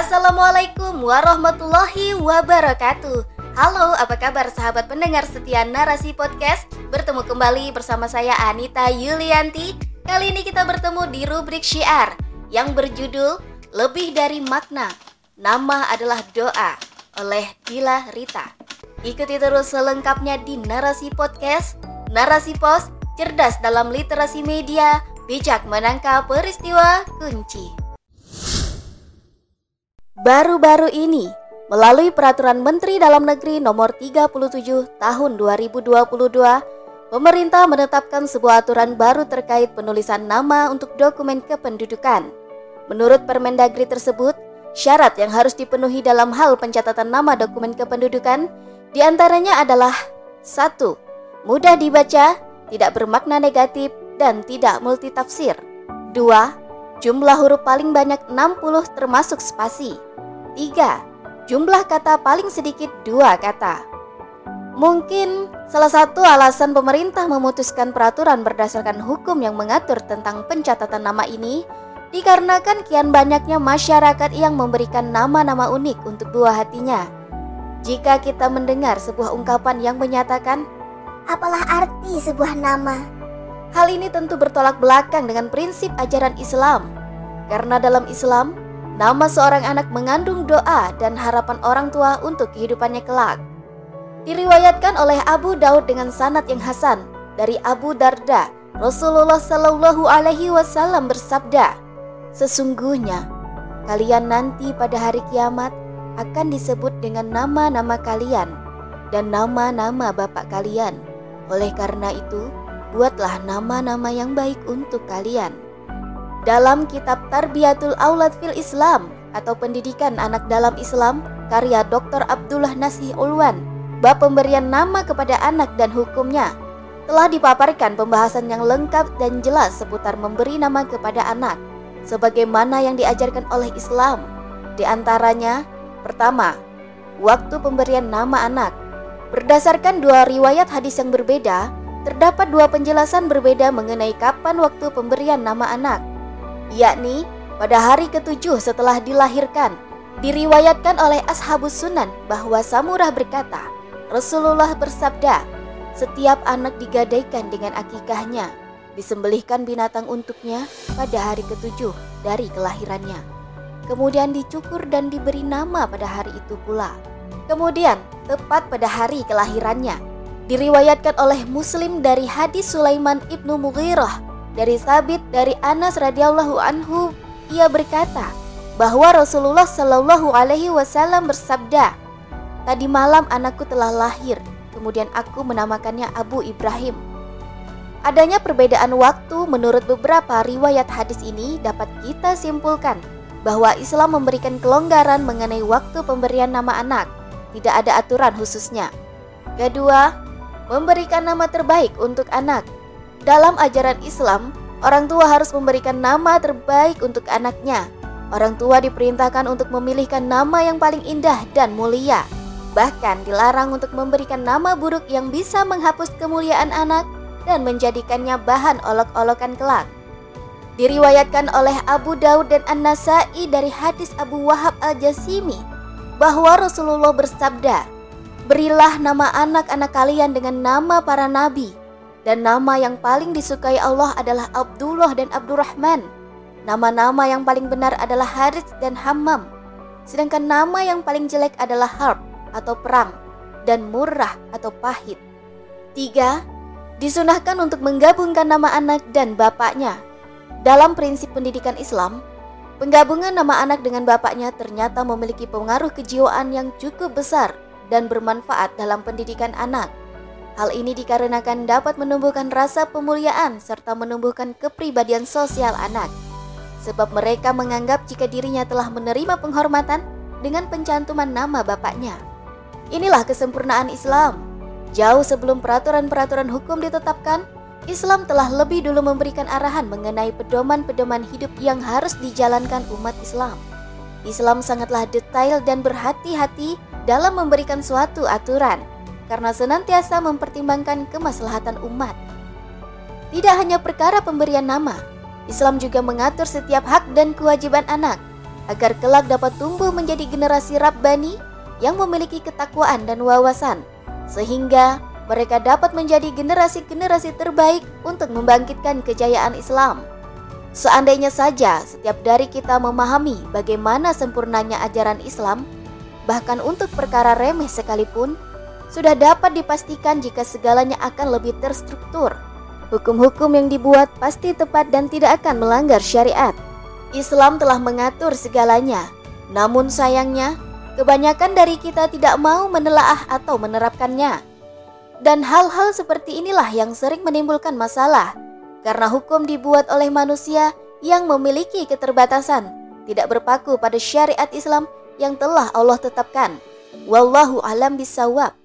Assalamualaikum warahmatullahi wabarakatuh. Halo, apa kabar sahabat pendengar setia Narasi Podcast? Bertemu kembali bersama saya Anita Yulianti. Kali ini kita bertemu di rubrik syiar yang berjudul Lebih dari Makna. Nama adalah Doa oleh Dila Rita. Ikuti terus selengkapnya di Narasi Podcast. Narasi Pos, cerdas dalam literasi media, bijak menangkap peristiwa kunci. Baru-baru ini, melalui Peraturan Menteri Dalam Negeri Nomor 37 Tahun 2022, pemerintah menetapkan sebuah aturan baru terkait penulisan nama untuk dokumen kependudukan. Menurut Permendagri tersebut, syarat yang harus dipenuhi dalam hal pencatatan nama dokumen kependudukan di antaranya adalah 1. Mudah dibaca, tidak bermakna negatif, dan tidak multitafsir. 2. Jumlah huruf paling banyak 60 termasuk spasi. 3. Jumlah kata paling sedikit dua kata. Mungkin salah satu alasan pemerintah memutuskan peraturan berdasarkan hukum yang mengatur tentang pencatatan nama ini dikarenakan kian banyaknya masyarakat yang memberikan nama-nama unik untuk buah hatinya. Jika kita mendengar sebuah ungkapan yang menyatakan, "Apalah arti sebuah nama?" Hal ini tentu bertolak belakang dengan prinsip ajaran Islam. Karena dalam Islam, Nama seorang anak mengandung doa dan harapan orang tua untuk kehidupannya kelak. Diriwayatkan oleh Abu Daud dengan sanad yang hasan dari Abu Darda, Rasulullah Shallallahu Alaihi Wasallam bersabda, "Sesungguhnya kalian nanti pada hari kiamat akan disebut dengan nama-nama kalian dan nama-nama bapak kalian. Oleh karena itu, buatlah nama-nama yang baik untuk kalian." Dalam kitab Tarbiyatul Aulad fil Islam atau Pendidikan Anak dalam Islam karya Dr. Abdullah Nasih Ulwan, bab pemberian nama kepada anak dan hukumnya, telah dipaparkan pembahasan yang lengkap dan jelas seputar memberi nama kepada anak, sebagaimana yang diajarkan oleh Islam. Di antaranya, pertama, waktu pemberian nama anak. Berdasarkan dua riwayat hadis yang berbeda, terdapat dua penjelasan berbeda mengenai kapan waktu pemberian nama anak yakni pada hari ketujuh setelah dilahirkan. Diriwayatkan oleh Ashabus Sunan bahwa Samurah berkata, Rasulullah bersabda, setiap anak digadaikan dengan akikahnya, disembelihkan binatang untuknya pada hari ketujuh dari kelahirannya. Kemudian dicukur dan diberi nama pada hari itu pula. Kemudian, tepat pada hari kelahirannya, diriwayatkan oleh Muslim dari hadis Sulaiman ibnu Mughirah dari Sabit dari Anas radhiyallahu anhu ia berkata bahwa Rasulullah shallallahu alaihi wasallam bersabda, "Tadi malam anakku telah lahir, kemudian aku menamakannya Abu Ibrahim." Adanya perbedaan waktu menurut beberapa riwayat hadis ini dapat kita simpulkan bahwa Islam memberikan kelonggaran mengenai waktu pemberian nama anak. Tidak ada aturan khususnya. Kedua, memberikan nama terbaik untuk anak dalam ajaran Islam, orang tua harus memberikan nama terbaik untuk anaknya. Orang tua diperintahkan untuk memilihkan nama yang paling indah dan mulia. Bahkan dilarang untuk memberikan nama buruk yang bisa menghapus kemuliaan anak dan menjadikannya bahan olok-olokan kelak. Diriwayatkan oleh Abu Daud dan An-Nasai dari hadis Abu Wahab Al-Jasimi bahwa Rasulullah bersabda, "Berilah nama anak-anak kalian dengan nama para nabi dan nama yang paling disukai Allah adalah Abdullah dan Abdurrahman. Nama-nama yang paling benar adalah Haris dan Hammam. Sedangkan nama yang paling jelek adalah Harb atau perang dan murah atau pahit. Tiga, disunahkan untuk menggabungkan nama anak dan bapaknya. Dalam prinsip pendidikan Islam, penggabungan nama anak dengan bapaknya ternyata memiliki pengaruh kejiwaan yang cukup besar dan bermanfaat dalam pendidikan anak. Hal ini dikarenakan dapat menumbuhkan rasa pemuliaan serta menumbuhkan kepribadian sosial anak. Sebab mereka menganggap jika dirinya telah menerima penghormatan dengan pencantuman nama bapaknya. Inilah kesempurnaan Islam. Jauh sebelum peraturan-peraturan hukum ditetapkan, Islam telah lebih dulu memberikan arahan mengenai pedoman-pedoman hidup yang harus dijalankan umat Islam. Islam sangatlah detail dan berhati-hati dalam memberikan suatu aturan karena senantiasa mempertimbangkan kemaslahatan umat. Tidak hanya perkara pemberian nama, Islam juga mengatur setiap hak dan kewajiban anak. agar kelak dapat tumbuh menjadi generasi Rabbani yang memiliki ketakwaan dan wawasan, sehingga mereka dapat menjadi generasi-generasi terbaik untuk membangkitkan kejayaan Islam. Seandainya saja setiap dari kita memahami bagaimana sempurnanya ajaran Islam, bahkan untuk perkara remeh sekalipun, sudah dapat dipastikan jika segalanya akan lebih terstruktur. Hukum-hukum yang dibuat pasti tepat dan tidak akan melanggar syariat. Islam telah mengatur segalanya, namun sayangnya kebanyakan dari kita tidak mau menelaah atau menerapkannya. Dan hal-hal seperti inilah yang sering menimbulkan masalah, karena hukum dibuat oleh manusia yang memiliki keterbatasan, tidak berpaku pada syariat Islam yang telah Allah tetapkan. Wallahu alam bisawab.